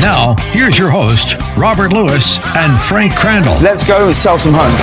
Now, here's your host, Robert Lewis and Frank Crandall. Let's go and sell some homes.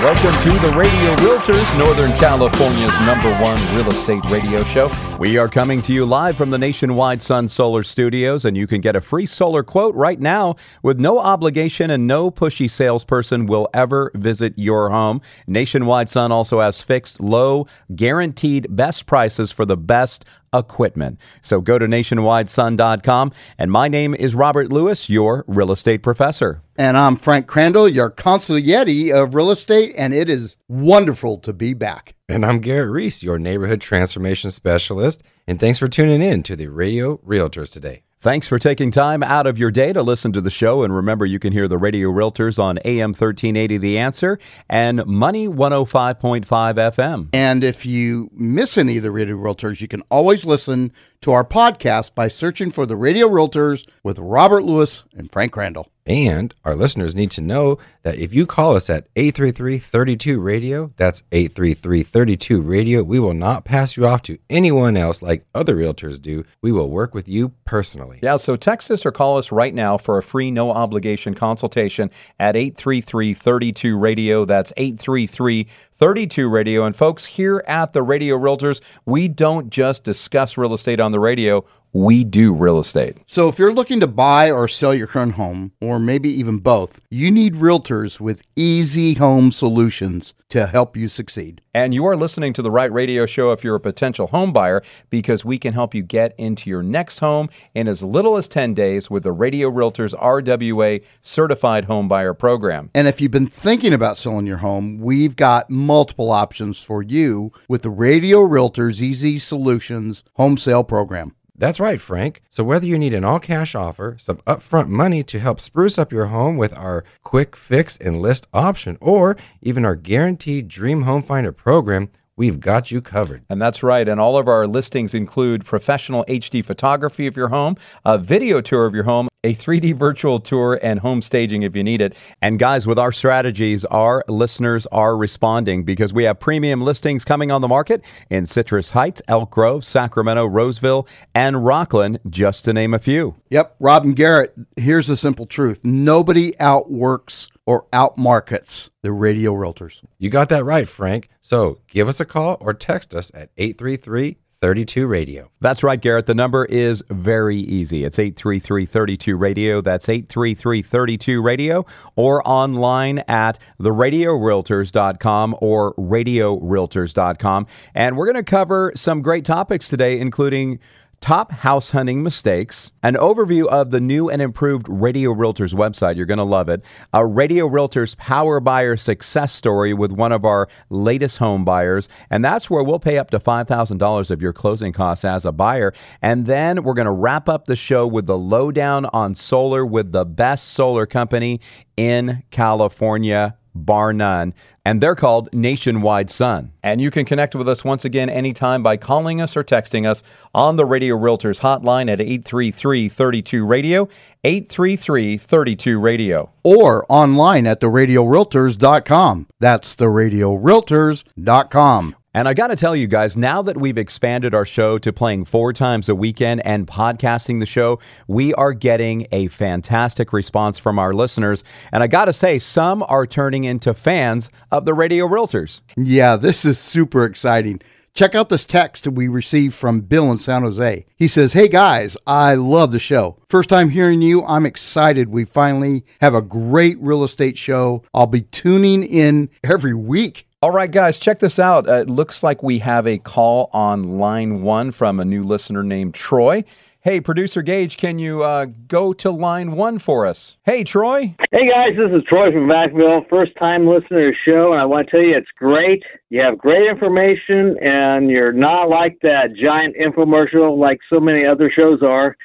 Welcome to the Radio Realtors, Northern California's number one real estate radio show. We are coming to you live from the Nationwide Sun Solar Studios, and you can get a free solar quote right now with no obligation and no pushy salesperson will ever visit your home. Nationwide Sun also has fixed, low, guaranteed best prices for the best equipment. So go to nationwidesun.com. And my name is Robert Lewis, your real estate professor. And I'm Frank Crandall, your consigliere of real estate, and it is wonderful to be back. And I'm Garrett Reese, your neighborhood transformation specialist. And thanks for tuning in to the Radio Realtors today. Thanks for taking time out of your day to listen to the show. And remember, you can hear the Radio Realtors on AM 1380 The Answer and Money 105.5 FM. And if you miss any of the Radio Realtors, you can always listen to our podcast by searching for the Radio Realtors with Robert Lewis and Frank Crandall. And our listeners need to know that if you call us at 833-32-RADIO, that's 833-32-RADIO, we will not pass you off to anyone else like other realtors do. We will work with you personally. Yeah, so text us or call us right now for a free no obligation consultation at 833-32-RADIO. That's 833 32 Radio. And folks, here at the Radio Realtors, we don't just discuss real estate on the radio, we do real estate. So if you're looking to buy or sell your current home, or maybe even both, you need realtors with easy home solutions to help you succeed. And you are listening to the right radio show if you're a potential home buyer because we can help you get into your next home in as little as 10 days with the Radio Realtors RWA certified home buyer program. And if you've been thinking about selling your home, we've got multiple options for you with the Radio Realtors Easy Solutions home sale program. That's right, Frank. So whether you need an all-cash offer, some upfront money to help spruce up your home with our quick fix and list option, or even our guaranteed Dream Home Finder program, we've got you covered. And that's right. And all of our listings include professional HD photography of your home, a video tour of your home, a 3D virtual tour, and home staging if you need it. And guys, with our strategies, our listeners are responding because we have premium listings coming on the market in Citrus Heights, Elk Grove, Sacramento, Roseville, and Rocklin, just to name a few. Yep, Robin Garrett, here's the simple truth nobody outworks or outmarkets the radio realtors. You got that right, Frank. So give us a call or text us at 833 32 Radio. That's right, Garrett. The number is very easy. It's 833 32 Radio. That's 833 32 Radio or online at theradiorealtors.com or radiorealtors.com. And we're going to cover some great topics today, including top house hunting mistakes, an overview of the new and improved Radio Realtors website. You're going to love it. A Radio Realtors power buyer success story with one of our latest home buyers. And that's where we'll pay up to $5,000 of your closing costs as a buyer. And then we're going to wrap up the show with the lowdown on solar with the best solar company in California bar none, and they're called Nationwide Sun. And you can connect with us once again anytime by calling us or texting us on the Radio Realtors hotline at 833 32 Radio, 833 32 Radio. Or online at theradiorealtors.com. That's theradiorealtors.com. And I got to tell you guys, now that we've expanded our show to playing four times a weekend and podcasting the show, we are getting a fantastic response from our listeners. And I got to say, some are turning into fans of the Radio Realtors. Yeah, this is super exciting. Check out this text we received from Bill in San Jose. He says, Hey guys, I love the show. First time hearing you, I'm excited. We finally have a great real estate show. I'll be tuning in every week. All right, guys, check this out. Uh, it looks like we have a call on line one from a new listener named Troy. Hey, producer Gage, can you uh, go to line one for us? Hey, Troy. Hey, guys, this is Troy from Vacaville. First time listener to the show, and I want to tell you it's great. You have great information, and you're not like that giant infomercial like so many other shows are.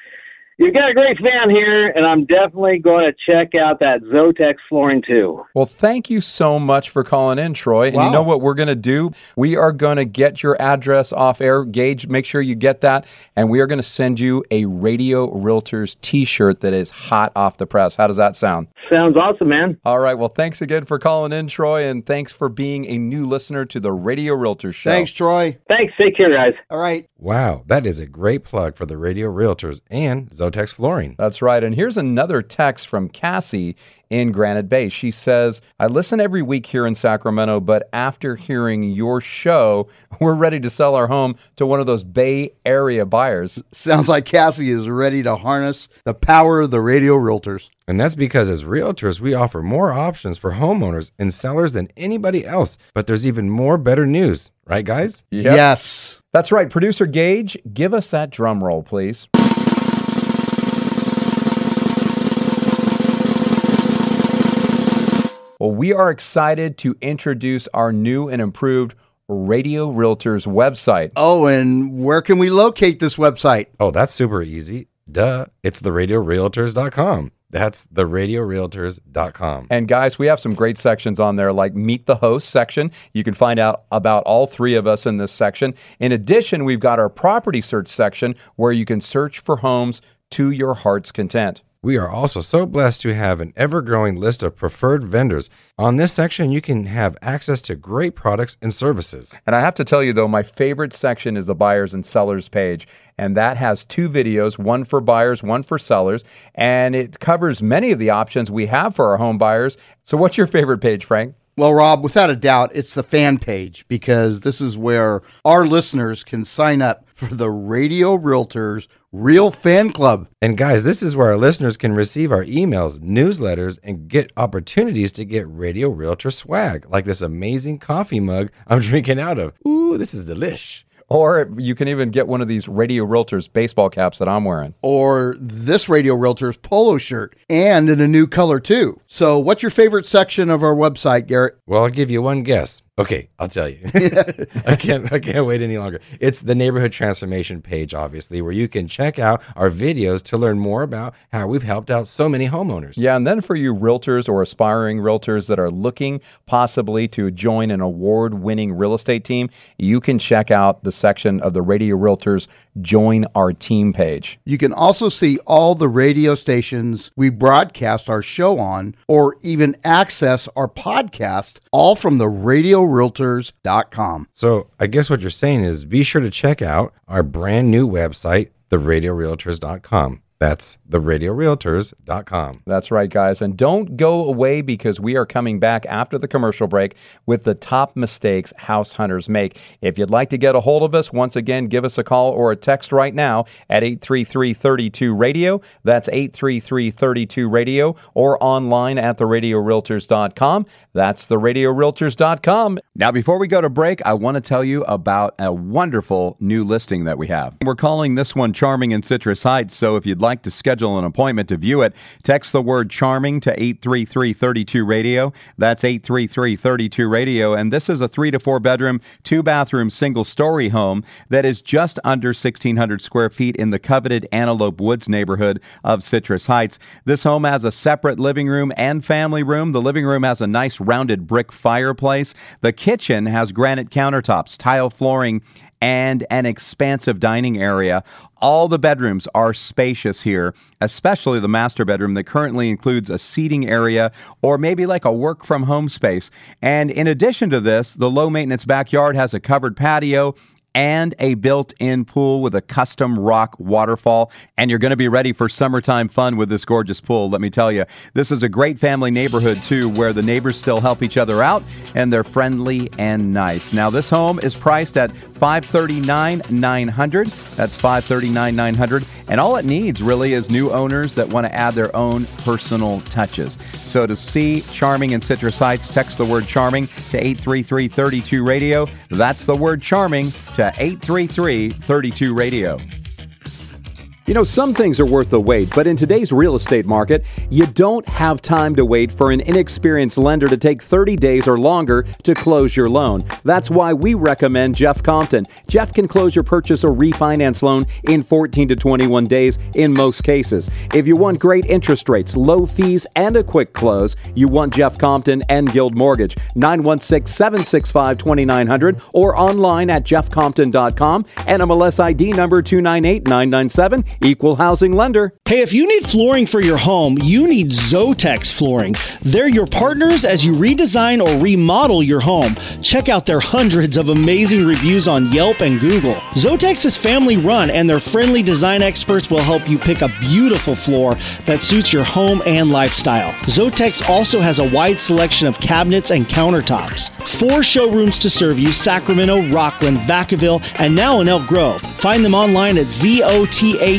You've got a great fan here, and I'm definitely going to check out that Zotex flooring too. Well, thank you so much for calling in, Troy. And Wow. you know what we're going to do? We are going to get your address off air. Gage, make sure you get that. And we are going to send you a Radio Realtors t shirt that is hot off the press. How does that sound? Sounds awesome, man. All right. Well, thanks again for calling in, Troy. And thanks for being a new listener to the Radio Realtors show. Thanks, Troy. Thanks. Take care, guys. All right. Wow, that is a great plug for the Radio Realtors and Zotex Flooring. That's right. And here's another text from Cassie in Granite Bay. She says, I listen every week here in Sacramento, but after hearing your show, we're ready to sell our home to one of those Bay Area buyers. Sounds like Cassie is ready to harness the power of the radio realtors. And that's because as realtors, we offer more options for homeowners and sellers than anybody else. But there's even more better news, right, guys? Yep. Yes. That's right. Producer Gage, give us that drum roll, please. Well, we are excited to introduce our new and improved Radio Realtors website. Oh, and where can we locate this website? Oh, that's super easy. Duh. It's theradiorealtors.com. That's theradiorealtors.com. And guys, we have some great sections on there, like Meet the Host section. You can find out about all three of us in this section. In addition, we've got our property search section where you can search for homes to your heart's content. We are also so blessed to have an ever growing list of preferred vendors. On this section, you can have access to great products and services. And I have to tell you, though, my favorite section is the buyers and sellers page. And that has two videos one for buyers, one for sellers. And it covers many of the options we have for our home buyers. So, what's your favorite page, Frank? Well, Rob, without a doubt, it's the fan page because this is where our listeners can sign up for the Radio Realtors Real Fan Club. And guys, this is where our listeners can receive our emails, newsletters, and get opportunities to get Radio Realtor swag, like this amazing coffee mug I'm drinking out of. Ooh, this is delish. Or you can even get one of these Radio Realtors baseball caps that I'm wearing. Or this Radio Realtors polo shirt and in a new color too. So, what's your favorite section of our website, Garrett? Well, I'll give you one guess. Okay, I'll tell you. I can't I can't wait any longer. It's the neighborhood transformation page, obviously, where you can check out our videos to learn more about how we've helped out so many homeowners. Yeah, and then for you realtors or aspiring realtors that are looking possibly to join an award winning real estate team, you can check out the section of the Radio Realtors Join Our Team page. You can also see all the radio stations we broadcast our show on, or even access our podcast, all from the radiorealtors.com. So I guess what you're saying is be sure to check out our brand new website, theradiorealtors.com. That's theradiorealtors.com. That's right, guys. And don't go away because we are coming back after the commercial break with the top mistakes house hunters make. If you'd like to get a hold of us, once again, give us a call or a text right now at 833 32 Radio. That's 833 32 Radio or online at theradiorealtors.com. That's theradiorealtors.com. Now, before we go to break, I want to tell you about a wonderful new listing that we have. We're calling this one Charming in Citrus Heights. So if you'd like to schedule an appointment to view it, text the word charming to 83332 radio. That's 83332 radio. And this is a three to four bedroom, two bathroom, single story home that is just under 1,600 square feet in the coveted Antelope Woods neighborhood of Citrus Heights. This home has a separate living room and family room. The living room has a nice rounded brick fireplace. The kitchen has granite countertops, tile flooring, and an expansive dining area. All the bedrooms are spacious here, especially the master bedroom that currently includes a seating area or maybe like a work from home space. And in addition to this, the low maintenance backyard has a covered patio and a built in pool with a custom rock waterfall. And you're going to be ready for summertime fun with this gorgeous pool, let me tell you. This is a great family neighborhood, too, where the neighbors still help each other out and they're friendly and nice. Now, this home is priced at $539,900. That's $539,900. And all it needs really is new owners that want to add their own personal touches. So to see Charming in Citrus Heights, text the word charming to 833 32 radio. That's the word charming to 833 32 radio. You know, some things are worth the wait, but in today's real estate market, you don't have time to wait for an inexperienced lender to take 30 days or longer to close your loan. That's why we recommend Jeff Compton. Jeff can close your purchase or refinance loan in 14 to 21 days in most cases. If you want great interest rates, low fees, and a quick close, you want Jeff Compton and Guild Mortgage. 916 765 2900 or online at jeffcompton.com and MLS ID number 298 997 Equal housing lender. Hey, if you need flooring for your home, you need Zotex Flooring. They're your partners as you redesign or remodel your home. Check out their hundreds of amazing reviews on Yelp and Google. Zotex is family run, and their friendly design experts will help you pick a beautiful floor that suits your home and lifestyle. Zotex also has a wide selection of cabinets and countertops. Four showrooms to serve you Sacramento, Rocklin, Vacaville, and now in Elk Grove. Find them online at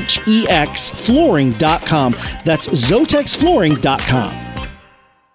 ZOTH zotexflooring.com. That's zotexflooring.com.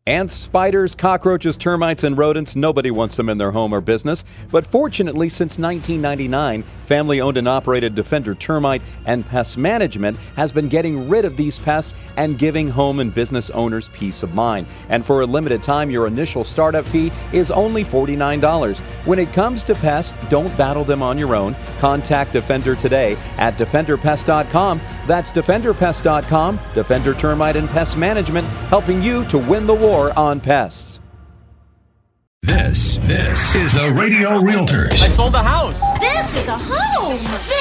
Ants, spiders, cockroaches, termites, and rodents, nobody wants them in their home or business. But fortunately, since 1999, family owned and operated Defender Termite and Pest Management has been getting rid of these pests and giving home and business owners peace of mind. And for a limited time, your initial startup fee is only $49. When it comes to pests, don't battle them on your own. Contact Defender today at defenderpest.com. That's defenderpest.com, Defender Termite and Pest Management, helping you to win the war on pests. This, this is the Radio Realtors. I sold the house. This is a home. This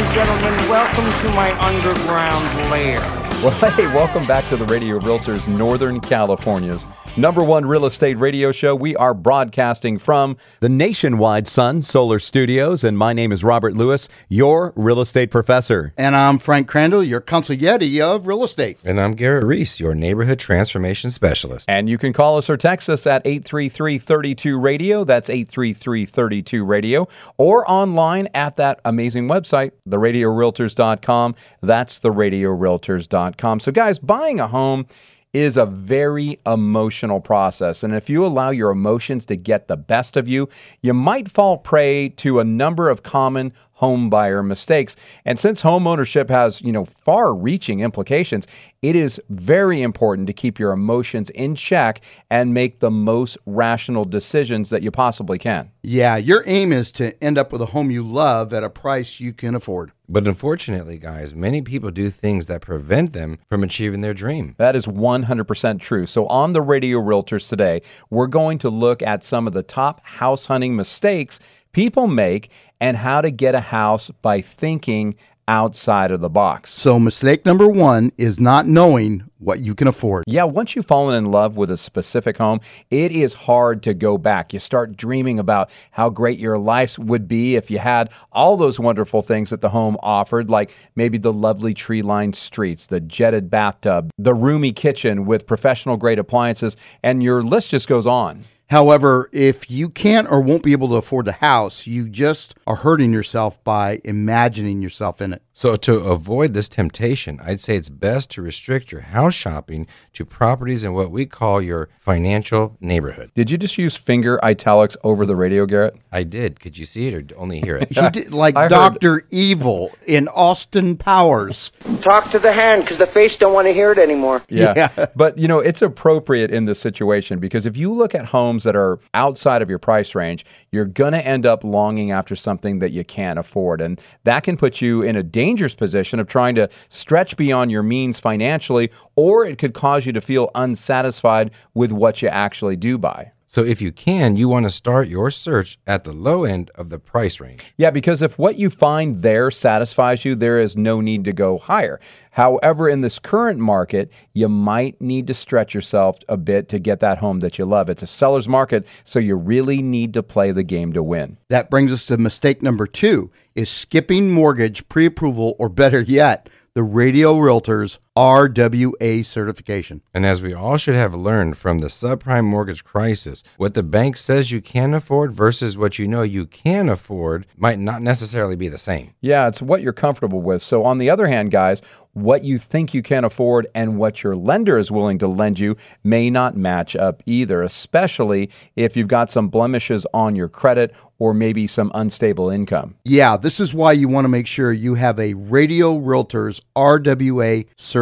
gentlemen, welcome to my underground lair. Well, hey, welcome back to the Radio Realtors Northern California's number one real estate radio show. We are broadcasting from the nationwide Sun Solar Studios, and my name is Robert Lewis, your real estate professor. And I'm Frank Crandall, your consigliere of real estate. And I'm Garrett Reese, your neighborhood transformation specialist. And you can call us or text us at 833 32 Radio. That's 833 32 Radio. Or online at that amazing website, theradiorealtors.com. That's theradiorealtors.com. So, guys, buying a home is a very emotional process. And if you allow your emotions to get the best of you, you might fall prey to a number of common home buyer mistakes. And since home ownership has, you know, far-reaching implications, it is very important to keep your emotions in check and make the most rational decisions that you possibly can. Yeah, your aim is to end up with a home you love at a price you can afford. But unfortunately, guys, many people do things that prevent them from achieving their dream. That is 100% true. So, on the Radio Realtors today, we're going to look at some of the top house hunting mistakes people make and how to get a house by thinking outside of the box. So, mistake number one is not knowing what you can afford. Yeah, once you've fallen in love with a specific home, it is hard to go back. You start dreaming about how great your life would be if you had all those wonderful things that the home offered, like maybe the lovely tree lined streets, the jetted bathtub, the roomy kitchen with professional grade appliances, and your list just goes on. However, if you can't or won't be able to afford the house, you just are hurting yourself by imagining yourself in it. So, to avoid this temptation, I'd say it's best to restrict your house shopping to properties in what we call your financial neighborhood. Did you just use finger italics over the radio, Garrett? I did. Could you see it or only hear it? You did like I heard- Dr. Evil in Austin Powers. Talk to the hand because the face don't want to hear it anymore. Yeah. Yeah. But, you know, it's appropriate in this situation because if you look at homes that are outside of your price range, you're going to end up longing after something that you can't afford. And that can put you in a dangerous position of trying to stretch beyond your means financially, or it could cause you to feel unsatisfied with what you actually do buy. So, if you can, you want to start your search at the low end of the price range. Yeah, because if what you find there satisfies you, there is no need to go higher. However, in this current market, you might need to stretch yourself a bit to get that home that you love. It's a seller's market, so you really need to play the game to win. That brings us to mistake number two is skipping mortgage pre-approval or better yet, the Radio Realtors RWA certification. And as we all should have learned from the subprime mortgage crisis, what the bank says you can afford versus what you know you can afford might not necessarily be the same. Yeah, it's what you're comfortable with. So, on the other hand, guys, what you think you can afford and what your lender is willing to lend you may not match up either, especially if you've got some blemishes on your credit or maybe some unstable income. Yeah, this is why you want to make sure you have a Radio Realtors RWA certification,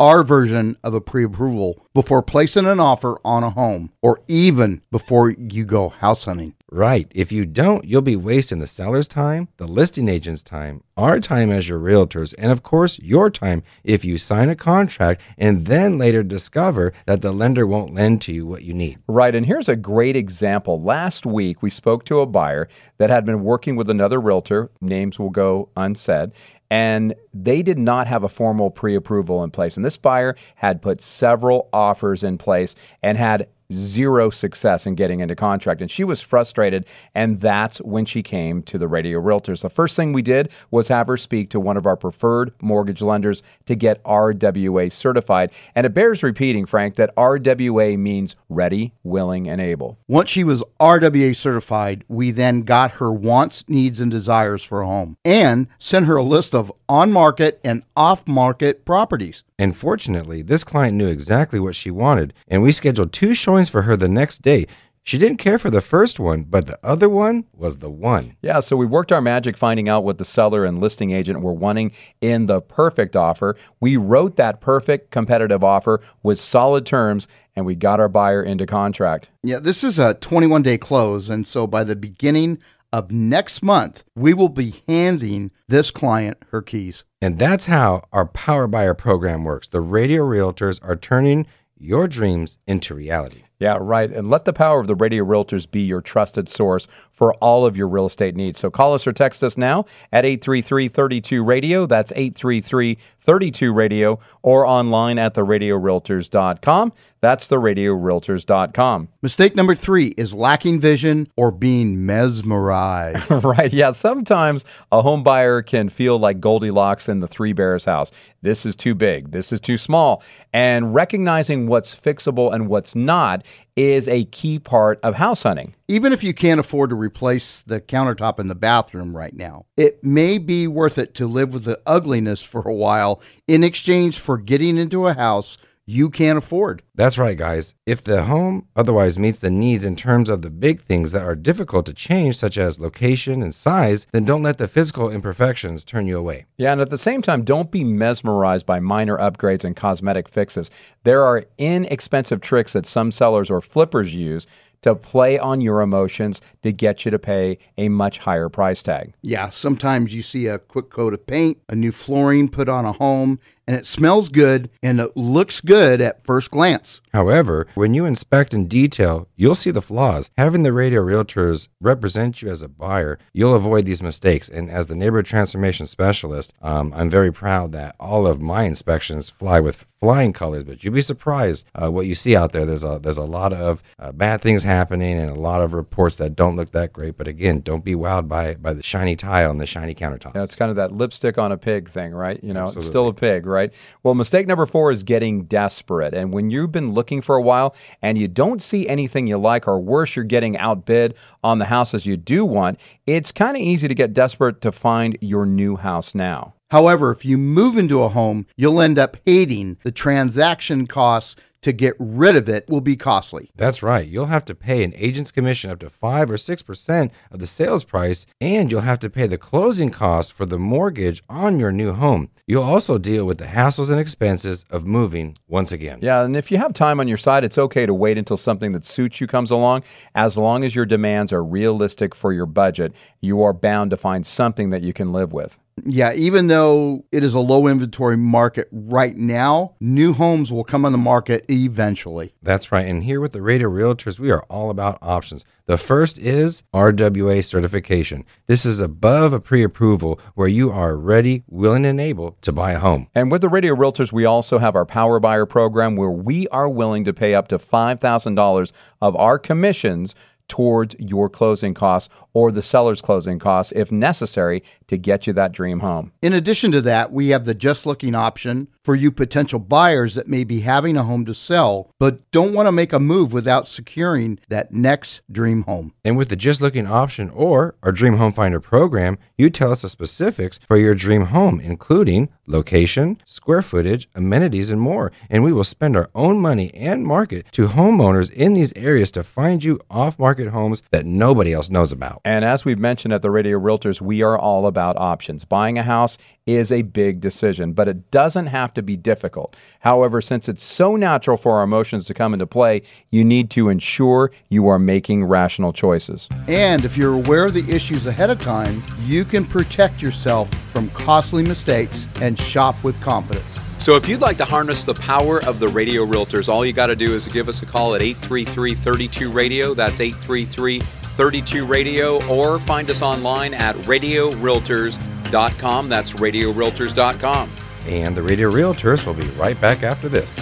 our version of a pre approval, before placing an offer on a home or even before you go house hunting. Right. If you don't, you'll be wasting the seller's time, the listing agent's time, our time as your realtors, and of course, your time if you sign a contract and then later discover that the lender won't lend to you what you need. Right. And here's a great example. Last week, we spoke to a buyer that had been working with another realtor, names will go unsaid, and they did not have a formal pre approval in place. And this buyer had put several offers in place and had zero success in getting into contract. And she was frustrated. And that's when she came to the radio realtors. The first thing we did was have her speak to one of our preferred mortgage lenders to get RWA certified. And it bears repeating, Frank, that RWA means ready, willing, and able. Once she was RWA certified, we then got her wants, needs, and desires for a home and sent her a list of on market and off market properties. And fortunately, this client knew exactly what she wanted, and we scheduled two showings for her the next day. She didn't care for the first one, but the other one was the one. Yeah, so we worked our magic finding out what the seller and listing agent were wanting in the perfect offer. We wrote that perfect competitive offer with solid terms, and we got our buyer into contract. Yeah, this is a 21 day close. And so by the beginning of next month, we will be handing this client her keys. And that's how our Power Buyer program works. The radio realtors are turning your dreams into reality. Yeah, right. And let the power of the Radio Realtors be your trusted source for all of your real estate needs. So call us or text us now at 833 32 Radio. That's 833 32 Radio or online at theradiorealtors.com. That's theradiorealtors.com. Mistake number three is lacking vision or being mesmerized. right. Yeah. Sometimes a home buyer can feel like Goldilocks in the Three Bears house. This is too big. This is too small. And recognizing what's fixable and what's not is a key part of house hunting. Even if you can't afford to replace the countertop in the bathroom right now, it may be worth it to live with the ugliness for a while in exchange for getting into a house you can't afford. That's right, guys. If the home otherwise meets the needs in terms of the big things that are difficult to change, such as location and size, then don't let the physical imperfections turn you away. Yeah, and at the same time, don't be mesmerized by minor upgrades and cosmetic fixes. There are inexpensive tricks that some sellers or flippers use to play on your emotions to get you to pay a much higher price tag. Yeah, sometimes you see a quick coat of paint, a new flooring put on a home, and it smells good and it looks good at first glance. However, when you inspect in detail, you'll see the flaws. Having the radio realtors represent you as a buyer, you'll avoid these mistakes. And as the neighborhood transformation specialist, um, I'm very proud that all of my inspections fly with flying colors. But you'd be surprised uh, what you see out there. There's a there's a lot of uh, bad things happening and a lot of reports that don't look that great. But again, don't be wowed by by the shiny tile and the shiny countertops. Yeah, it's kind of that lipstick on a pig thing, right? You know, Absolutely. it's still a pig, right? Well, mistake number four is getting desperate. And when you've been looking for a while and you don't see anything you like, or worse, you're getting outbid on the houses you do want, it's kind of easy to get desperate to find your new house now. However, if you move into a home, you'll end up hating the transaction costs to get rid of it will be costly. That's right. You'll have to pay an agent's commission up to 5 or 6% of the sales price, and you'll have to pay the closing costs for the mortgage on your new home. You'll also deal with the hassles and expenses of moving once again. Yeah, and if you have time on your side, it's okay to wait until something that suits you comes along. As long as your demands are realistic for your budget, you are bound to find something that you can live with. Yeah, even though it is a low inventory market right now, new homes will come on the market eventually. That's right. And here with the Radio Realtors, we are all about options. The first is RWA certification. This is above a pre approval where you are ready, willing, and able to buy a home. And with the Radio Realtors, we also have our Power Buyer program where we are willing to pay up to $5,000 of our commissions towards your closing costs or the seller's closing costs if necessary to get you that dream home. In addition to that, we have the just looking option for you potential buyers that may be having a home to sell but don't want to make a move without securing that next dream home. And with the just looking option or our Dream Home Finder program, you tell us the specifics for your dream home, including location, square footage, amenities, and more. And we will spend our own money and market to homeowners in these areas to find you off market homes that nobody else knows about. And as we've mentioned at the Radio Realtors, we are all about options. Buying a house is a big decision, but it doesn't have to be difficult. However, since it's so natural for our emotions to come into play, you need to ensure you are making rational choices. And if you're aware of the issues ahead of time, you can protect yourself from costly mistakes and shop with confidence. So if you'd like to harness the power of the Radio Realtors, all you got to do is give us a call at 833 32 Radio. That's 833 32 Radio, or find us online at radiorealtors.com. That's radiorealtors.com. And the Radio Realtors will be right back after this.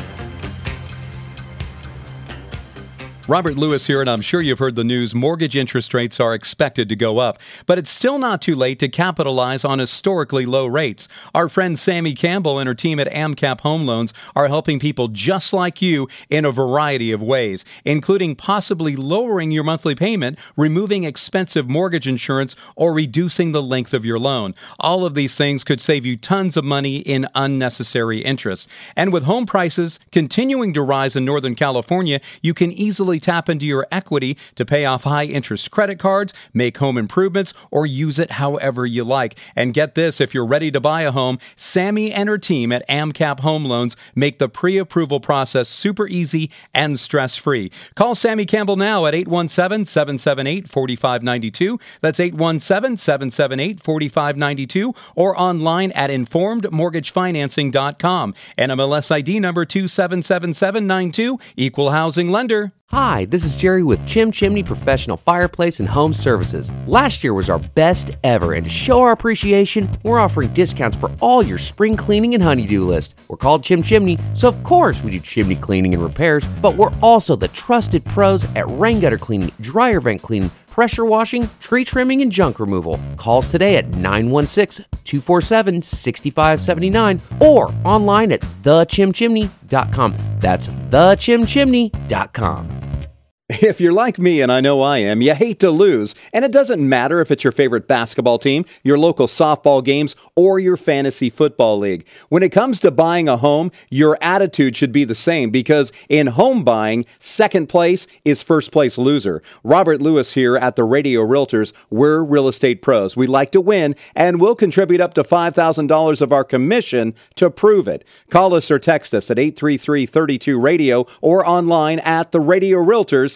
Robert Lewis here, and I'm sure you've heard the news. Mortgage interest rates are expected to go up, but it's still not too late to capitalize on historically low rates. Our friend Sammy Campbell and her team at AMCAP Home Loans are helping people just like you in a variety of ways, including possibly lowering your monthly payment, removing expensive mortgage insurance, or reducing the length of your loan. All of these things could save you tons of money in unnecessary interest. And with home prices continuing to rise in Northern California, you can easily tap into your equity to pay off high interest credit cards, make home improvements, or use it however you like. And get this if you're ready to buy a home, Sammy and her team at AMCAP Home Loans make the pre approval process super easy and stress free. Call Sammy Campbell now at 817 778 4592. That's 817 778 4592 or online at informedmortgagefinancing.com. NMLS ID number 277792, equal housing lender. Hi, this is Jerry with Chim Chimney Professional Fireplace and Home Services. Last year was our best ever, and to show our appreciation, we're offering discounts for all your spring cleaning and honeydew list. We're called Chim Chimney, so of course we do chimney cleaning and repairs, but we're also the trusted pros at rain gutter cleaning, dryer vent cleaning, pressure washing, tree trimming, and junk removal. Call us today at 916 247 6579 or online at thechimchimney.com. That's thechimchimney.com. If you're like me, and I know I am, you hate to lose. And it doesn't matter if it's your favorite basketball team, your local softball games, or your fantasy football league. When it comes to buying a home, your attitude should be the same because in home buying, second place is first place loser. Robert Lewis here at the Radio Realtors. We're real estate pros. We like to win, and we'll contribute up to $5,000 of our commission to prove it. Call us or text us at 833 32 Radio or online at the Radio Realtors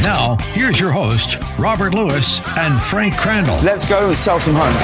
Now, here's your host, Robert Lewis and Frank Crandall. Let's go and sell some homes.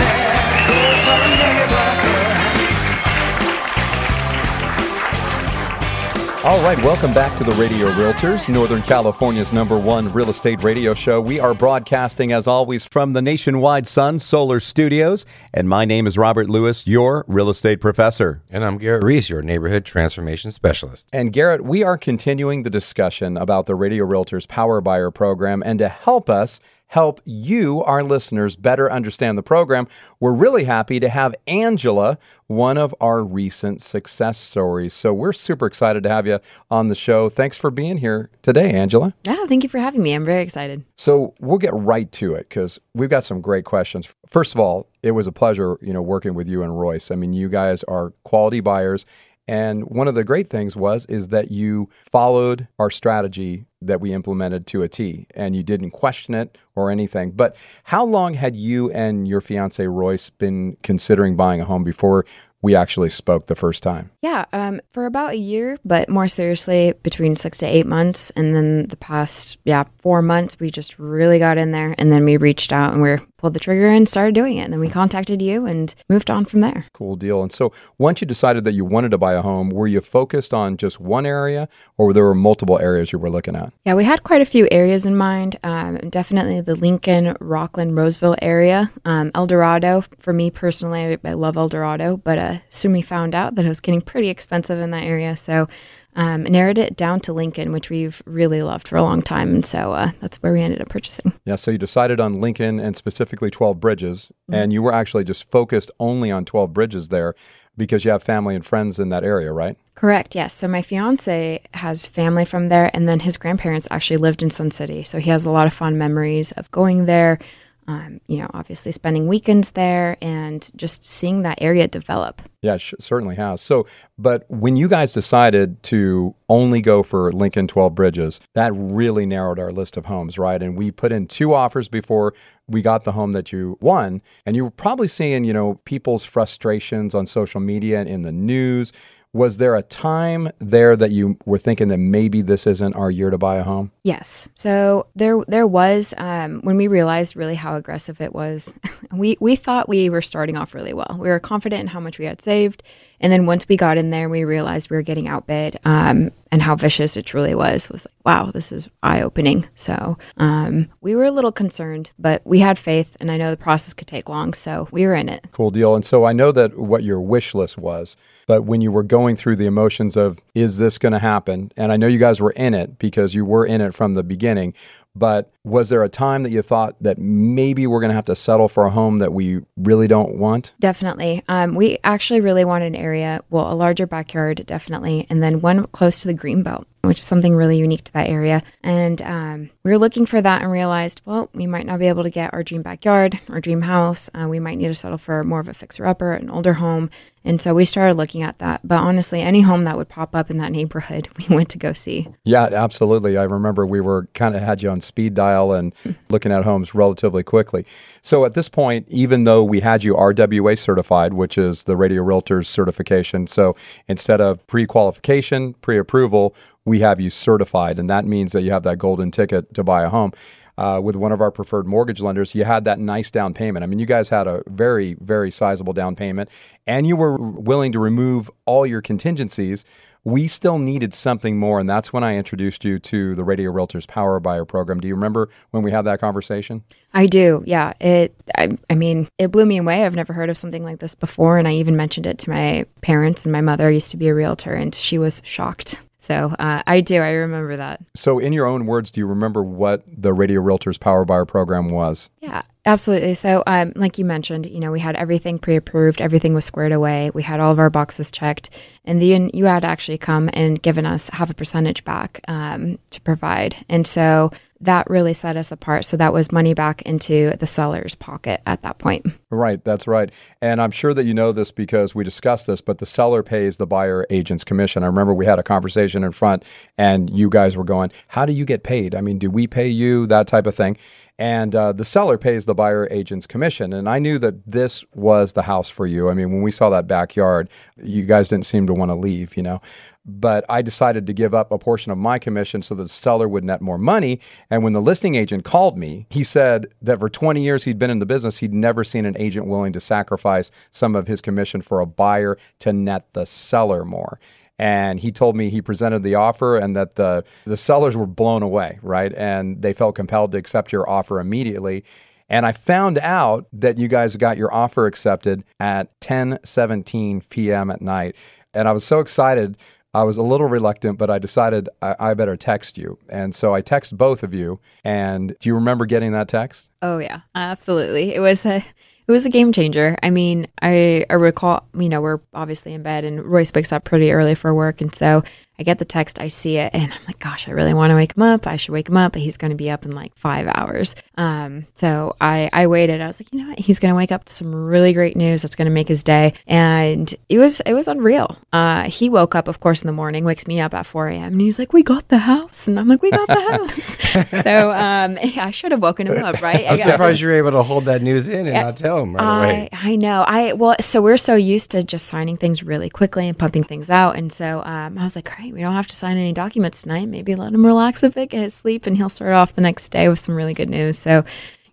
All right, welcome back to the Radio Realtors, Northern California's number one real estate radio show. We are broadcasting, as always, from the Nationwide Sun Solar Studios. And my name is Robert Lewis, your real estate professor. And I'm Garrett Reese, your neighborhood transformation specialist. And Garrett, we are continuing the discussion about the Radio Realtors Power Buyer program. And to help us, help you, our listeners, better understand the program, we're really happy to have Angela, one of our recent success stories. So we're super excited to have you on the show. Thanks for being here today, Angela. Yeah, thank you for having me. I'm very excited. So we'll get right to it because we've got some great questions. First of all, it was a pleasure, you know, working with you and Royce. I mean, you guys are quality buyers. And one of the great things was is that you followed our strategy that we implemented to a T and you didn't question it or anything. But how long had you and your fiance Royce been considering buying a home before we actually spoke the first time? Yeah, um, for about a year, but more seriously, between six to eight months. And then the past, yeah, four months, we just really got in there. And then we reached out and we pulled the trigger and started doing it. And then we contacted you and moved on from there. Cool deal. And so once you decided that you wanted to buy a home, were you focused on just one area or were there were multiple areas you were looking at? Yeah, we had quite a few areas in mind. Um, definitely the Lincoln, Rocklin, Roseville area. Um, El Dorado, for me personally, I love El Dorado, but uh, soon we found out that it was getting pretty expensive in that area. So um, narrowed it down to Lincoln, which we've really loved for a long time. And so uh, that's where we ended up purchasing. Yeah, so you decided on Lincoln and specifically 12 Bridges, mm-hmm. and you were actually just focused only on 12 Bridges there because you have family and friends in that area, right? Correct, yes. So my fiance has family from there, and then his grandparents actually lived in Sun City. So he has a lot of fond memories of going there, um, you know, obviously spending weekends there and just seeing that area develop. Yeah, it certainly has. So, but when you guys decided to only go for Lincoln 12 Bridges, that really narrowed our list of homes, right? And we put in two offers before we got the home that you won. And you were probably seeing, you know, people's frustrations on social media and in the news was there a time there that you were thinking that maybe this isn't our year to buy a home? Yes. So there there was um, when we realized really how aggressive it was. we we thought we were starting off really well. We were confident in how much we had saved, and then once we got in there, we realized we were getting outbid um, and how vicious it truly was. Was like, wow, this is eye opening. So um, we were a little concerned, but we had faith, and I know the process could take long, so we were in it. Cool deal. And so I know that what your wish list was, but when you were going through the emotions of is this going to happen, and I know you guys were in it because you were in it from the beginning. But was there a time that you thought that maybe we're going to have to settle for a home that we really don't want? Definitely. Um, we actually really want an area, well, a larger backyard, definitely, and then one close to the green belt which is something really unique to that area. And um, we were looking for that and realized, well, we might not be able to get our dream backyard, our dream house. Uh, we might need to settle for more of a fixer upper, an older home. And so we started looking at that. But honestly, any home that would pop up in that neighborhood, we went to go see. Yeah, absolutely. I remember we were kind of had you on speed dial and hmm. looking at homes relatively quickly. So at this point, even though we had you RWA certified, which is the Radio Realtors certification, so instead of pre qualification, pre approval, we have you certified. And that means that you have that golden ticket to buy a home. Uh, with one of our preferred mortgage lenders, you had that nice down payment. I mean, you guys had a very, very sizable down payment, and you were willing to remove all your contingencies. We still needed something more, and that's when I introduced you to the Radio Realtors Power Buyer program. Do you remember when we had that conversation? I do. Yeah. It. I, I mean, it blew me away. I've never heard of something like this before, and I even mentioned it to my parents. And my mother used to be a realtor, and she was shocked. So uh, I do. I remember that. So, in your own words, do you remember what the Radio Realtors Power Buyer program was? Yeah, absolutely. So, um, like you mentioned, you know, we had everything pre-approved. Everything was squared away. We had all of our boxes checked, and then you had actually come and given us half a percentage back um, to provide. And so that really set us apart. So that was money back into the seller's pocket at that point. Right, that's right. And I'm sure that you know this because we discussed this, but the seller pays the buyer agent's commission. I remember we had a conversation in front and you guys were going, How do you get paid? I mean, do we pay you? That type of thing and uh, the seller pays the buyer agent's commission. And I knew that this was the house for you. I mean, when we saw that backyard, you guys didn't seem to want to leave, you know. But I decided to give up a portion of my commission so the seller would net more money. And when the listing agent called me, he said that for 20 years he'd been in the business, he'd never seen an agent willing to sacrifice some of his commission for a buyer to net the seller more and he told me he presented the offer and that the the sellers were blown away, right? And they felt compelled to accept your offer immediately. And I found out that you guys got your offer accepted at 10:17 p.m. at night. And I was so excited. I was a little reluctant, but I decided I, I better text you. And so I text both of you. And do you remember getting that text? Oh yeah, absolutely. It was a it was a game changer. I mean, I, I recall, you know, we're obviously in bed and Royce wakes up pretty early for work. And so I get the text, I see it, and I'm like, gosh, I really want to wake him up. I should wake him up, but he's going to be up in like five hours. Um, so I, I waited. I was like, you know what? He's going to wake up to some really great news that's going to make his day. And it was, it was unreal. Uh, he woke up, of course, in the morning, wakes me up at 4 a.m. and he's like, we got the house. And I'm like, we got the house. so um, I should have woken him up, right? I'm surprised you were able to hold that news in and not tell him right I, away. I know. I well, so we're so used to just signing things really quickly and pumping things out, and so um, I was like, all right, we don't have to sign any documents tonight. Maybe let him relax a bit, get his sleep, and he'll start off the next day with some really good news. So.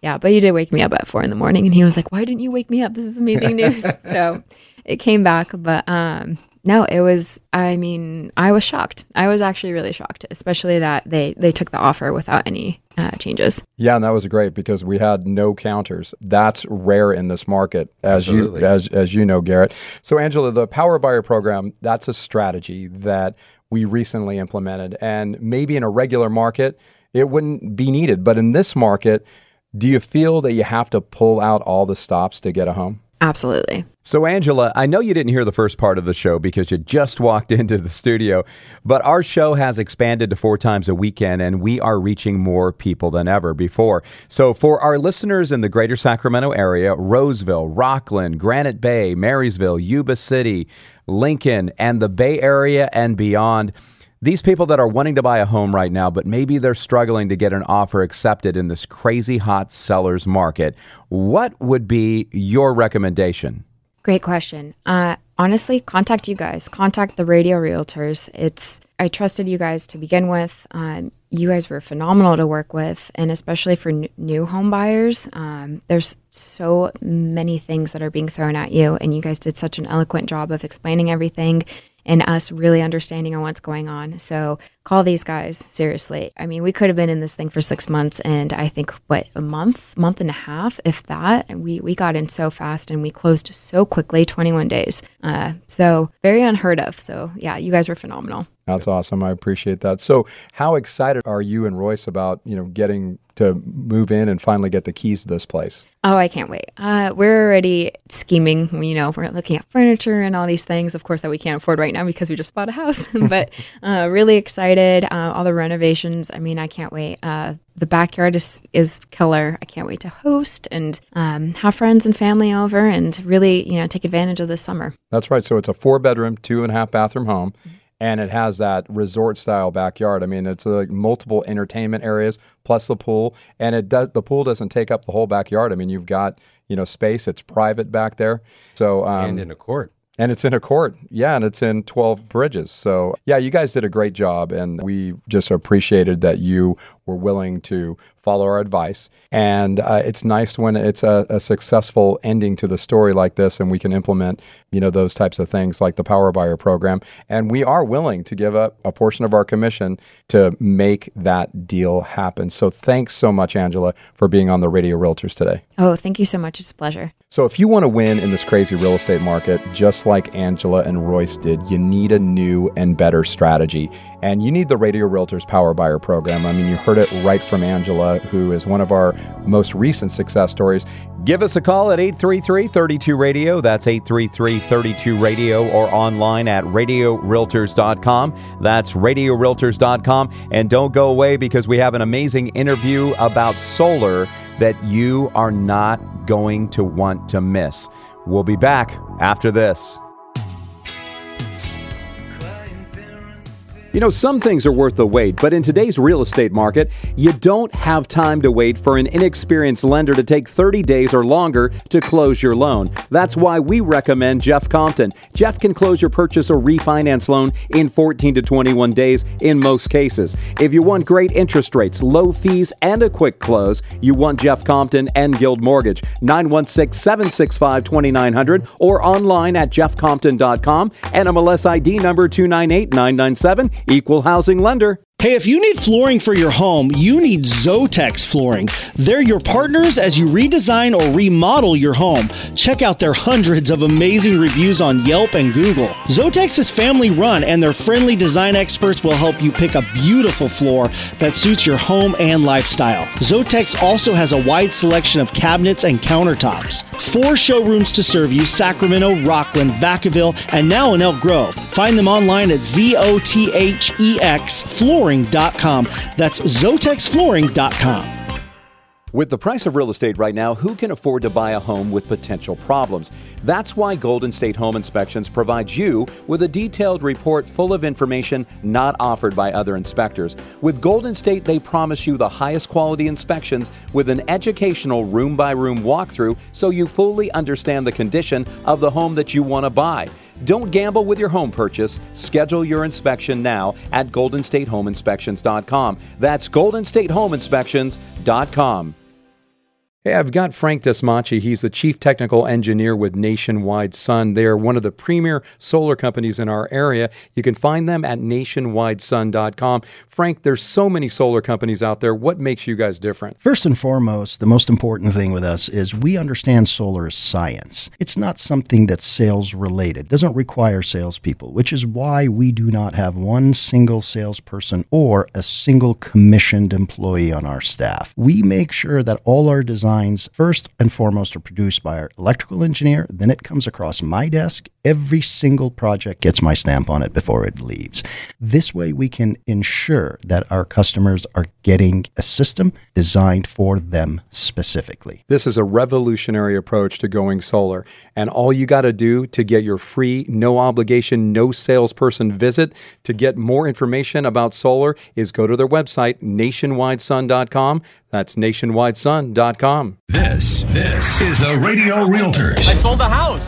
Yeah, but he did wake me up at four in the morning, and he was like, "Why didn't you wake me up? This is amazing news." so, it came back, but um, no, it was. I mean, I was shocked. I was actually really shocked, especially that they they took the offer without any uh, changes. Yeah, and that was great because we had no counters. That's rare in this market, as Absolutely. you as as you know, Garrett. So, Angela, the Power Buyer program that's a strategy that we recently implemented, and maybe in a regular market it wouldn't be needed, but in this market, do you feel that you have to pull out all the stops to get a home? Absolutely. So, Angela, I know you didn't hear the first part of the show because you just walked into the studio, but our show has expanded to four times a weekend and we are reaching more people than ever before. So, for our listeners in the greater Sacramento area, Roseville, Rocklin, Granite Bay, Marysville, Yuba City, Lincoln, and the Bay Area and beyond, these people that are wanting to buy a home right now, but maybe they're struggling to get an offer accepted in this crazy hot seller's market, what would be your recommendation? Great question. Uh, honestly, contact you guys. Contact the radio realtors. It's I trusted you guys to begin with. Um, you guys were phenomenal to work with, and especially for n- new home buyers. Um, there's so many things that are being thrown at you, and you guys did such an eloquent job of explaining everything and us really understanding on what's going on. So call these guys seriously. I mean, we could have been in this thing for six months, and I think what a month, month and a half, if that. And we we got in so fast, and we closed so quickly, 21 days. Uh, so very unheard of. So yeah, you guys were phenomenal. That's awesome. I appreciate that. So, how excited are you and Royce about you know getting to move in and finally get the keys to this place? Oh, I can't wait. Uh, we're already scheming. You know, we're looking at furniture and all these things, of course, that we can't afford right now because we just bought a house. but uh, really excited. Uh, all the renovations. I mean, I can't wait. Uh, the backyard is is killer. I can't wait to host and um, have friends and family over and really, you know, take advantage of this summer. That's right. So it's a four bedroom, two and a half bathroom home. And it has that resort style backyard. I mean, it's like multiple entertainment areas plus the pool, and it does. The pool doesn't take up the whole backyard. I mean, you've got you know space. It's private back there. So um, and in a court. And it's in a court. Yeah, and it's in 12 bridges. So, yeah, you guys did a great job. And we just appreciated that you were willing to follow our advice. And uh, it's nice when it's a, a successful ending to the story like this and we can implement, you know, those types of things like the Power Buyer program. And we are willing to give up a portion of our commission to make that deal happen. So, thanks so much, Angela, for being on the Radio Realtors today. Oh, thank you so much. It's a pleasure. So, if you want to win in this crazy real estate market, just like Angela and Royce did, you need a new and better strategy. And you need the Radio Realtors Power Buyer program. I mean, you heard it right from Angela, who is one of our most recent success stories. Give us a call at 833 32 Radio. That's 833 32 Radio or online at radiorealtors.com. That's radiorealtors.com. And don't go away because we have an amazing interview about solar that you are not going to want to miss. We'll be back after this. You know, some things are worth the wait, but in today's real estate market, you don't have time to wait for an inexperienced lender to take 30 days or longer to close your loan. That's why we recommend Jeff Compton. Jeff can close your purchase or refinance loan in 14 to 21 days in most cases. If you want great interest rates, low fees, and a quick close, you want Jeff Compton and Guild Mortgage. 916 765 2900 or online at jeffcompton.com. NMLS ID number 298997. Equal housing lender. Hey, if you need flooring for your home, you need Zotex Flooring. They're your partners as you redesign or remodel your home. Check out their hundreds of amazing reviews on Yelp and Google. Zotex is family run, and their friendly design experts will help you pick a beautiful floor that suits your home and lifestyle. Zotex also has a wide selection of cabinets and countertops. Four showrooms to serve you Sacramento, Rocklin, Vacaville, and now in Elk Grove. Find them online at ZOTEXflooring.com. That's ZOTEXflooring.com. With the price of real estate right now, who can afford to buy a home with potential problems? That's why Golden State Home Inspections provides you with a detailed report full of information not offered by other inspectors. With Golden State, they promise you the highest quality inspections with an educational room by room walkthrough so you fully understand the condition of the home that you want to buy. Don't gamble with your home purchase. Schedule your inspection now at goldenstatehomeinspections.com. That's goldenstatehomeinspections.com. Hey, I've got Frank Dasmacci. He's the chief technical engineer with Nationwide Sun. They are one of the premier solar companies in our area. You can find them at nationwidesun.com. Frank, there's so many solar companies out there. What makes you guys different? First and foremost, the most important thing with us is we understand solar is science. It's not something that's sales related. It doesn't require salespeople, which is why we do not have one single salesperson or a single commissioned employee on our staff. We make sure that all our designs first and foremost are produced by our electrical engineer, then it comes across my desk. Every single project gets my stamp on it before it leaves. This way, we can ensure that our customers are getting a system designed for them specifically. This is a revolutionary approach to going solar. And all you got to do to get your free, no obligation, no salesperson visit to get more information about solar is go to their website, nationwidesun.com. That's nationwidesun.com. This, this is the Radio Realtors. I sold a house.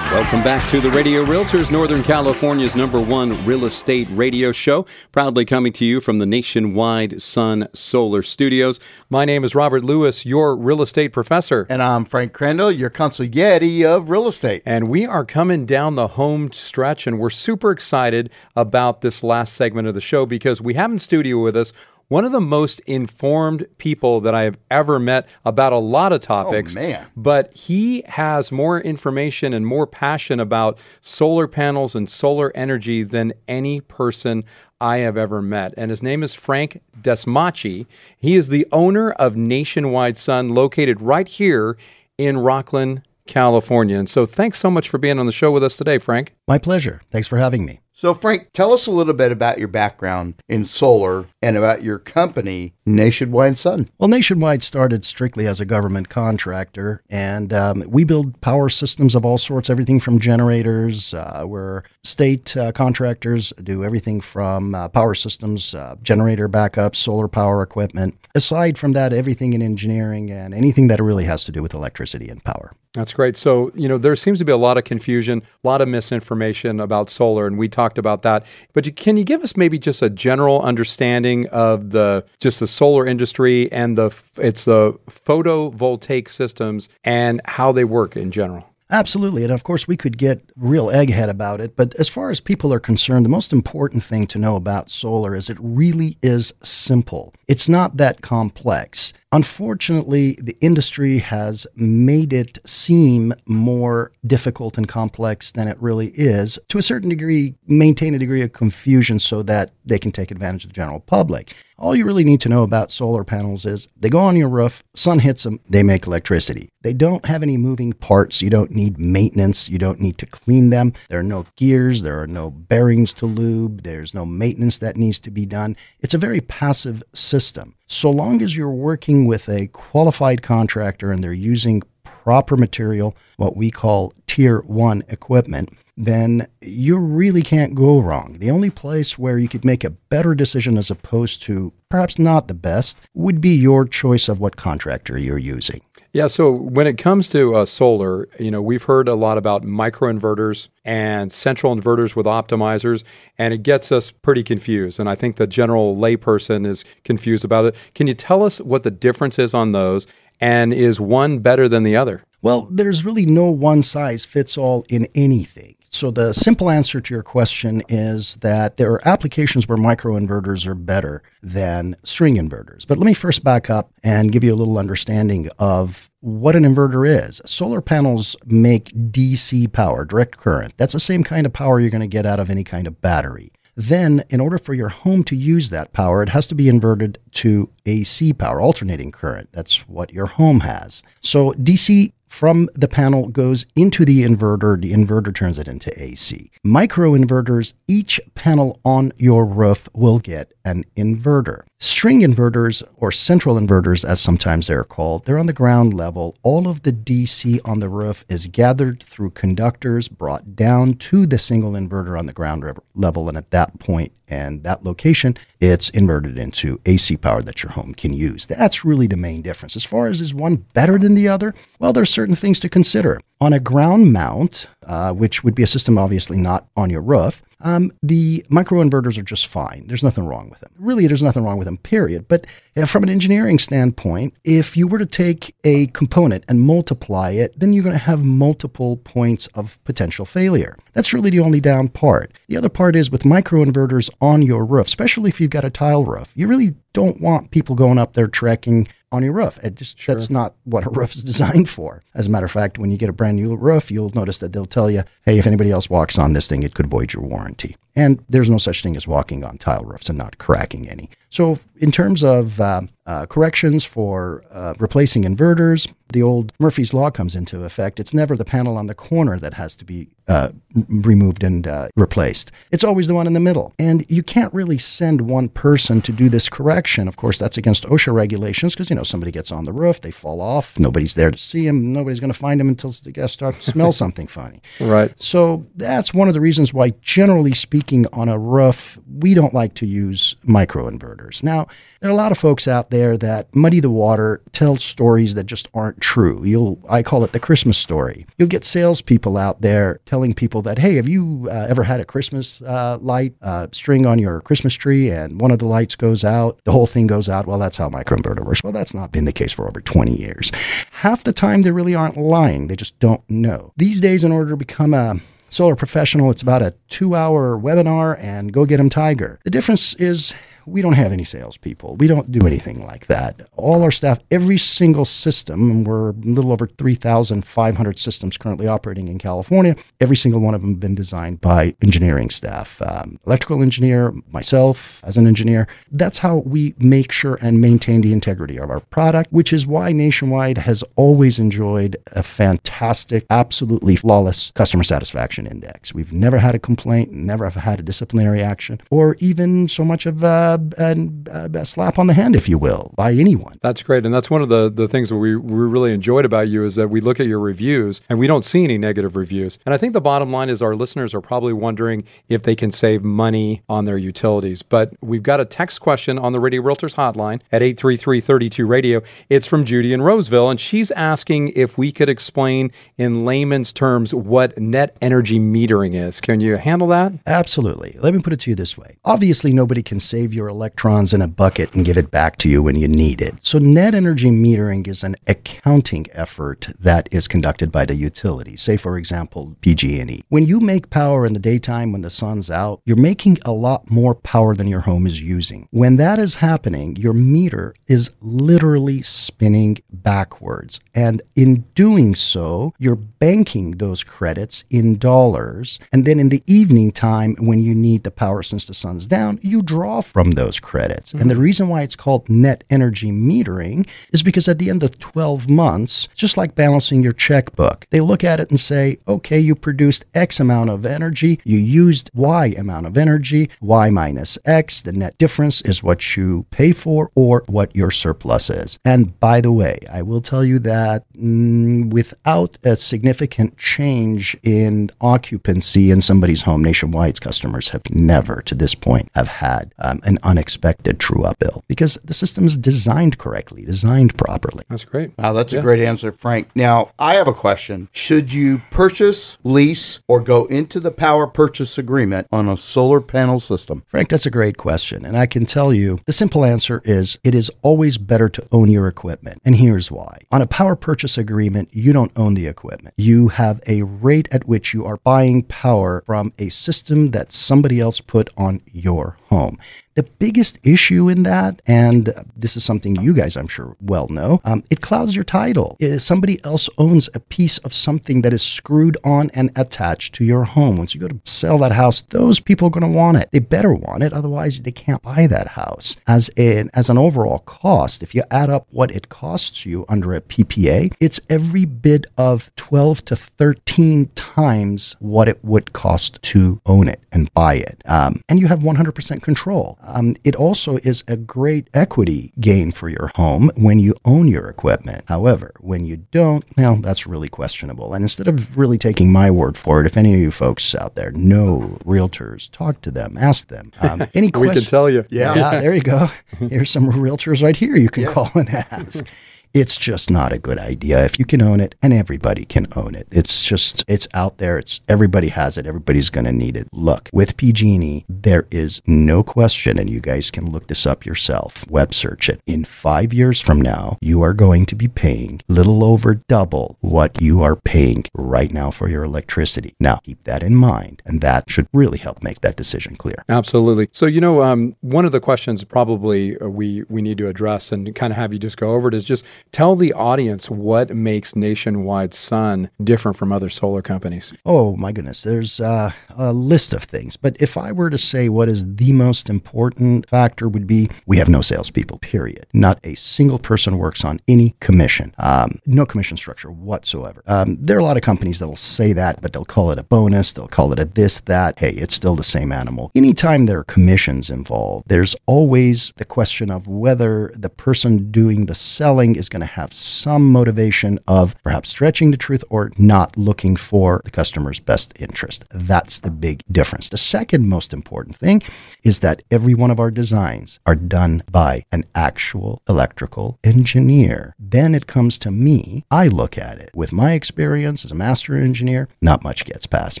Welcome back to the Radio Realtors, Northern California's number one real estate radio show. Proudly coming to you from the Nationwide Sun Solar Studios. My name is Robert Lewis, your real estate professor. And I'm Frank Crandall, your consigliere of real estate. And we are coming down the home stretch, and we're super excited about this last segment of the show because we have in studio with us one of the most informed people that I have ever met about a lot of oh, topics. Oh, man. But he has more information and more passion about solar panels and solar energy than any person I have ever met. And his name is Frank Dasmacci. He is the owner of Nationwide Sun, located right here in Rocklin, California. And so thanks so much for being on the show with us today, Frank. My pleasure. Thanks for having me. So, Frank, tell us a little bit about your background in solar and about your company, Nationwide Sun. Well, Nationwide started strictly as a government contractor, and um, we build power systems of all sorts, everything from generators. Uh, we're state uh, contractors, do everything from uh, power systems, uh, generator backup, solar power equipment. Aside from that, everything in engineering and anything that really has to do with electricity and power. That's great. So, you know, there seems to be a lot of confusion, a lot of misinformation about solar, and we talked about that. But you, can you give us maybe just a general understanding of the just the solar industry and the it's the photovoltaic systems and how they work in general? Absolutely. And of course, we could get real egghead about it. But as far as people are concerned, the most important thing to know about solar is it really is simple. It's not that complex. Unfortunately, the industry has made it seem more difficult and complex than it really is. To a certain degree, maintain a degree of confusion so that they can take advantage of the general public. All you really need to know about solar panels is they go on your roof, sun hits them, they make electricity. They don't have any moving parts. You don't need maintenance. You don't need to clean them. There are no gears. There are no bearings to lube. There's no maintenance that needs to be done. It's a very passive system. So long as you're working with a qualified contractor and they're using proper material, what we call tier one equipment, then you really can't go wrong. The only place where you could make a better decision as opposed to perhaps not the best would be your choice of what contractor you're using. Yeah, so when it comes to uh, solar, you know, we've heard a lot about microinverters and central inverters with optimizers, and it gets us pretty confused. And I think the general layperson is confused about it. Can you tell us what the difference is on those, and is one better than the other? Well, there's really no one size fits all in anything. So the simple answer to your question is that there are applications where microinverters are better than string inverters. But let me first back up and give you a little understanding of what an inverter is. Solar panels make DC power, direct current. That's the same kind of power you're going to get out of any kind of battery. Then, in order for your home to use that power, it has to be inverted to AC power, alternating current. That's what your home has. So, DC from the panel goes into the inverter. The inverter turns it into AC. Microinverters, each panel on your roof will get an inverter. String inverters, or central inverters as sometimes they're called, they're on the ground level. All of the DC on the roof is gathered through conductors, brought down to the single inverter on the ground level, and at that point and that location, it's inverted into AC power that your home can use. That's really the main difference. As far as is one better than the other, well, there's certain things to consider. On a ground mount, uh, which would be a system obviously not on your roof, um, the microinverters are just fine. There's nothing wrong with them. Really, there's nothing wrong with them, period. But uh, from an engineering standpoint, if you were to take a component and multiply it, then you're going to have multiple points of potential failure. That's really the only down part. The other part is with microinverters on your roof, especially if you've got a tile roof, you really don't want people going up there trekking on your roof. It just sure. that's not what a roof is designed for. As a matter of fact, when you get a brand new roof, you'll notice that they'll tell you, "Hey, if anybody else walks on this thing, it could void your warranty." And there's no such thing as walking on tile roofs and not cracking any. So, in terms of uh, uh, corrections for uh, replacing inverters, the old Murphy's Law comes into effect. It's never the panel on the corner that has to be uh, removed and uh, replaced. It's always the one in the middle. And you can't really send one person to do this correction. Of course, that's against OSHA regulations because, you know, somebody gets on the roof, they fall off, nobody's there to see them, nobody's going to find them until the guests start to smell something funny. Right. So, that's one of the reasons why, generally speaking, on a roof, we don't like to use microinverters. Now, there are a lot of folks out there that muddy the water, tell stories that just aren't true. You'll, I call it the Christmas story. You'll get salespeople out there telling people that, hey, have you uh, ever had a Christmas uh, light uh, string on your Christmas tree and one of the lights goes out, the whole thing goes out? Well, that's how microinverter works. Well, that's not been the case for over 20 years. Half the time, they really aren't lying. They just don't know. These days, in order to become a solar professional, it's about a two hour webinar and go get them Tiger. The difference is we don't have any salespeople. We don't do anything like that. All our staff, every single system, and we're a little over 3,500 systems currently operating in California, every single one of them been designed by engineering staff, um, electrical engineer, myself as an engineer. That's how we make sure and maintain the integrity of our product, which is why Nationwide has always enjoyed a fantastic, absolutely flawless customer satisfaction index. We've never had a complaint, never have had a disciplinary action, or even so much of a a, uh, a, slap on the hand, if you will, by anyone. That's great, and that's one of the the things that we we really enjoyed about you is that we look at your reviews and we don't see any negative reviews. And I think the bottom line is our listeners are probably wondering if they can save money on their utilities. But we've got a text question on the Radio Realtors hotline at 833-32 Radio. It's from Judy in Roseville, and she's asking if we could explain in layman's terms what net energy metering is. Can you handle that? Absolutely. Let me put it to you this way. Obviously, nobody can save your electrons in a bucket and give it back to you when you need it. So net energy metering is an accounting effort that is conducted by the utility. Say for example, PG&E. When you make power in the daytime when the sun's out, you're making a lot more power than your home is using. When that is happening, your meter is literally spinning backwards. And in doing so, you're banking those credits in dollars. And then in the evening time when you need the power since the sun's down, you draw from those credits. And the reason why it's called net energy metering is because at the end of 12 months, just like balancing your checkbook, they look at it and say, okay, you produced X amount of energy, you used Y amount of energy, Y minus X, the net difference is what you pay for or what your surplus is. And by the way, I will tell you that mm, without a significant change in occupancy in somebody's home, Nationwide's customers have never to this point have had um, an unexpected true up bill because the system is designed correctly, designed properly. That's great. Wow, that's Yeah. a great answer, Frank. Now, I have a question. Should you purchase, lease, or go into the power purchase agreement on a solar panel system? Frank, that's a great question. And I can tell you the simple answer is it is always better to own your equipment. And here's why. On a power purchase agreement, you don't own the equipment. You have a rate at which you are buying power from a system that somebody else put on your home. The biggest issue in that, and this is something you guys I'm sure well know, um, it clouds your title. Uh, Somebody else owns a piece of something that is screwed on and attached to your home. Once you go to sell that house, those people are going to want it. They better want it, otherwise they can't buy that house. As an as an overall cost, if you add up what it costs you under a PPA, it's every bit of 12 to 13 times what it would cost to own it and buy it. Um, and you have 100% control. Um, it also is a great equity gain for your home when you own your equipment. However, when you don't, well, that's really questionable. And instead of really taking my word for it, if any of you folks out there know realtors, talk to them, ask them. Um, any questions? We can tell you. Yeah. there you go. Here's some realtors right here you can call and ask. It's just not a good idea. If you can own it, and everybody can own it, it's just it's out there. It's everybody has it. Everybody's going to need it. Look, with PG&E, there is no question, and you guys can look this up yourself. Web search it. In five years from now, you are going to be paying little over double what you are paying right now for your electricity. Now, keep that in mind, and that should really help make that decision clear. Absolutely. So you know, um, one of the questions probably we we need to address and kind of have you just go over it is just tell the audience what makes Nationwide Sun different from other solar companies. Oh my goodness, there's uh, a list of things. But if I were to say what is the most important factor, would be we have no salespeople. Period. Not a single person works on any commission. Um, no commission structure whatsoever. Um, there are a lot of companies that'll say that, but they'll call it a bonus. They'll call it a this that. Hey, it's still the same animal. Anytime there are commissions involved, there's always the question of whether the person doing the selling is going to have some motivation of perhaps stretching the truth or not looking for the customer's best interest. That's the big difference. The second most important thing is that every one of our designs are done by an actual electrical engineer. Then it comes to me. I look at it with my experience as a master engineer, not much gets past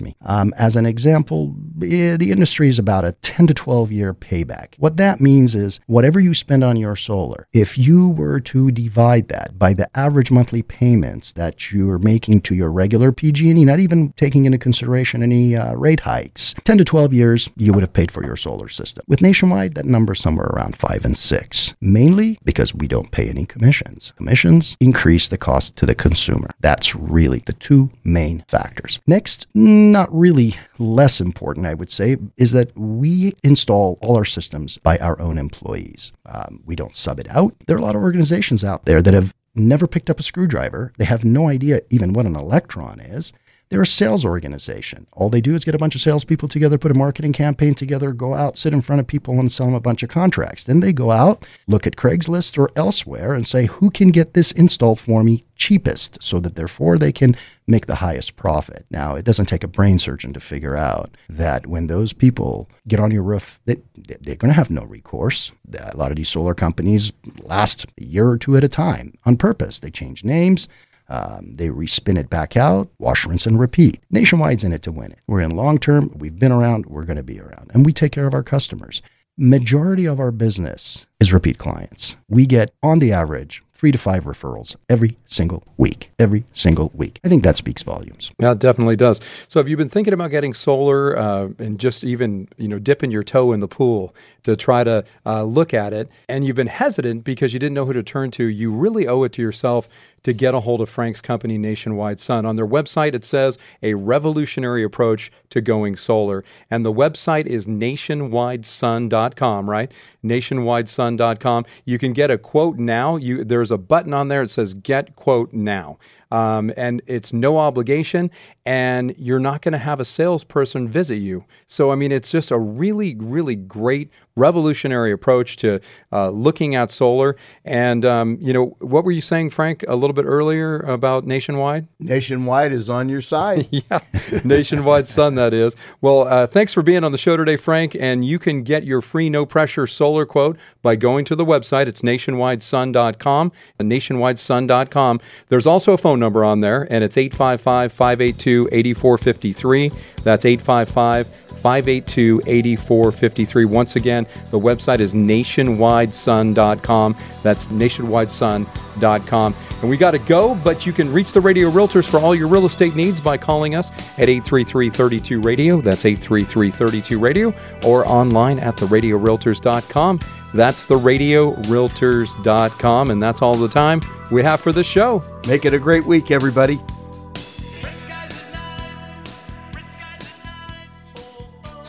me. Um, as an example, eh, the industry is about a 10 to 12 year payback. What that means is whatever you spend on your solar, if you were to divide that by the average monthly payments that you're making to your regular PG&E, not even taking into consideration any uh, rate hikes, 10 to 12 years, you would have paid for your solar system. With Nationwide, that number is somewhere around five and six, mainly because we don't pay any commissions. Commissions increase the cost to the consumer. That's really the two main factors. Next, not really less important, I would say, is that we install all our systems by our own employees. Um, we don't sub it out. There are a lot of organizations out there that have never picked up a screwdriver. They have no idea even what an electron is. They're a sales organization. All they do is get a bunch of salespeople together, put a marketing campaign together, go out, sit in front of people, and sell them a bunch of contracts. Then they go out, look at Craigslist or elsewhere, and say, who can get this installed for me cheapest so that therefore they can make the highest profit. Now, it doesn't take a brain surgeon to figure out that when those people get on your roof, they, they're going to have no recourse. A lot of these solar companies last a year or two at a time on purpose. They change names. Um, they respin it back out, wash, rinse, and repeat. Nationwide's in it to win it. We're in long term. We've been around. We're going to be around. And we take care of our customers. Majority of our business is repeat clients. We get, on the average, three to five referrals every single week. Every single week. I think that speaks volumes. Yeah, it definitely does. So, have you been thinking about getting solar uh, and just even you know dipping your toe in the pool to try to uh, look at it, and you've been hesitant because you didn't know who to turn to? You really owe it to yourself to get a hold of Frank's company, Nationwide Sun. On their website, it says a revolutionary approach to going solar. And the website is nationwidesun.com, right? Nationwidesun.com. You can get a quote now. You, there's a button on there that says get quote now. Um, and it's no obligation, and you're not going to have a salesperson visit you. So, I mean, it's just a really, really great revolutionary approach to uh, looking at solar. And, um, you know, what were you saying, Frank, a little bit earlier about Nationwide? Nationwide is on your side. yeah, Nationwide Sun, that is. Well, uh, thanks for being on the show today, Frank. And you can get your free no pressure solar quote by going to the website. It's nationwidesun.com, nationwidesun.com. There's also a phone number on there, and it's 855 582 8453. That's 855 582 8453. Once again, the website is nationwidesun.com. That's nationwidesun.com. And we got to go, but you can reach the Radio Realtors for all your real estate needs by calling us at 833 32 Radio. That's 833 32 Radio, or online at theradiorealtors.com. That's theradiorealtors.com. And that's all the time we have for the show. Make it a great week, everybody.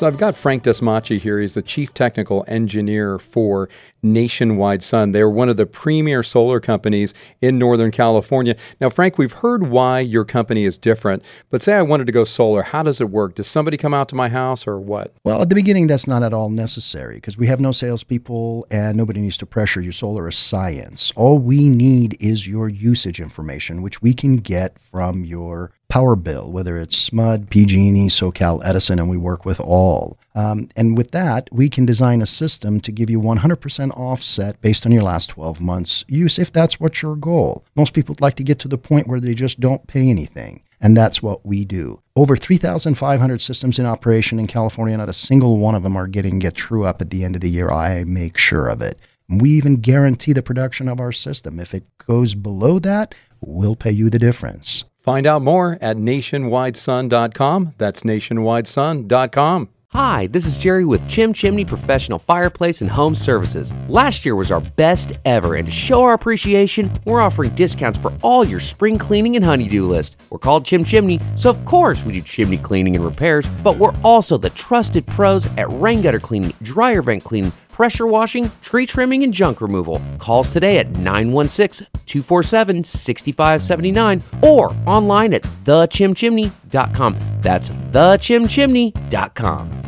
So I've got Frank Dasmacci here. He's the chief technical engineer for Nationwide Sun. They're one of the premier solar companies in Northern California. Now, Frank, we've heard why your company is different, but say I wanted to go solar, how does it work? Does somebody come out to my house or what? Well, at the beginning, that's not at all necessary because we have no salespeople and nobody needs to pressure you. Solar is science. All we need is your usage information, which we can get from your power bill, whether it's SMUD, PG&E, SoCal Edison, and we work with all. Um, and with that, we can design a system to give you 100% offset based on your last 12 months use, if that's what your goal. Most people like to get to the point where they just don't pay anything. And that's what we do. Over 3,500 systems in operation in California, not a single one of them are getting get true up at the end of the year. I make sure of it. We even guarantee the production of our system. If it goes below that, we'll pay you the difference. Find out more at nationwidesun.com. That's nationwidesun.com. Hi, this is Jerry with Chim Chimney Professional Fireplace and Home Services. Last year was our best ever, and to show our appreciation, we're offering discounts for all your spring cleaning and honeydew list. We're called Chim Chimney, so of course we do chimney cleaning and repairs, but we're also the trusted pros at rain gutter cleaning, dryer vent cleaning, pressure washing, tree trimming, and junk removal. Call us today at 916 247 6579 or online at thechimchimney.com. That's thechimchimney.com.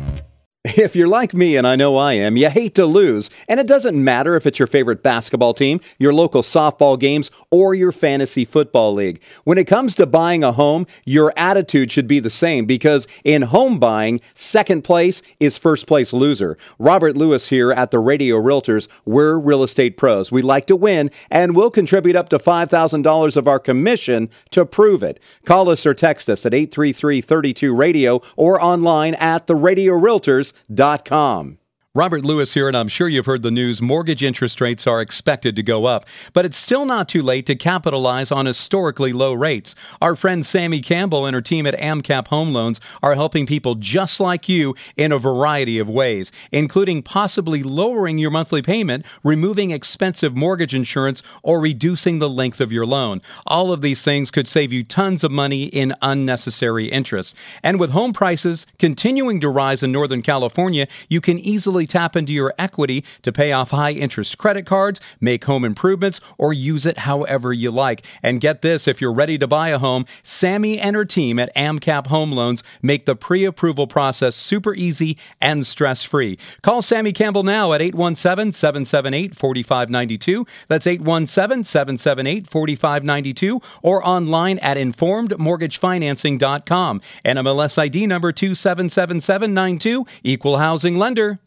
If you're like me, and I know I am, you hate to lose. And it doesn't matter if it's your favorite basketball team, your local softball games, or your fantasy football league. When it comes to buying a home, your attitude should be the same because in home buying, second place is first place loser. Robert Lewis here at the Radio Realtors. We're real estate pros. We like to win, and we'll contribute up to $5,000 of our commission to prove it. Call us or text us at 833 32 Radio or online at the Radio Realtors com. Robert Lewis here, and I'm sure you've heard the news. Mortgage interest rates are expected to go up, but it's still not too late to capitalize on historically low rates. Our friend Sammy Campbell and her team at AMCAP Home Loans are helping people just like you in a variety of ways, including possibly lowering your monthly payment, removing expensive mortgage insurance, or reducing the length of your loan. All of these things could save you tons of money in unnecessary interest. And with home prices continuing to rise in Northern California, you can easily tap into your equity to pay off high interest credit cards, make home improvements, or use it however you like. And get this if you're ready to buy a home, Sammy and her team at AMCAP Home Loans make the pre approval process super easy and stress free. Call Sammy Campbell now at 817 778 4592. That's 817 778 4592 or online at informedmortgagefinancing.com. NMLS ID number 277792, equal housing lender.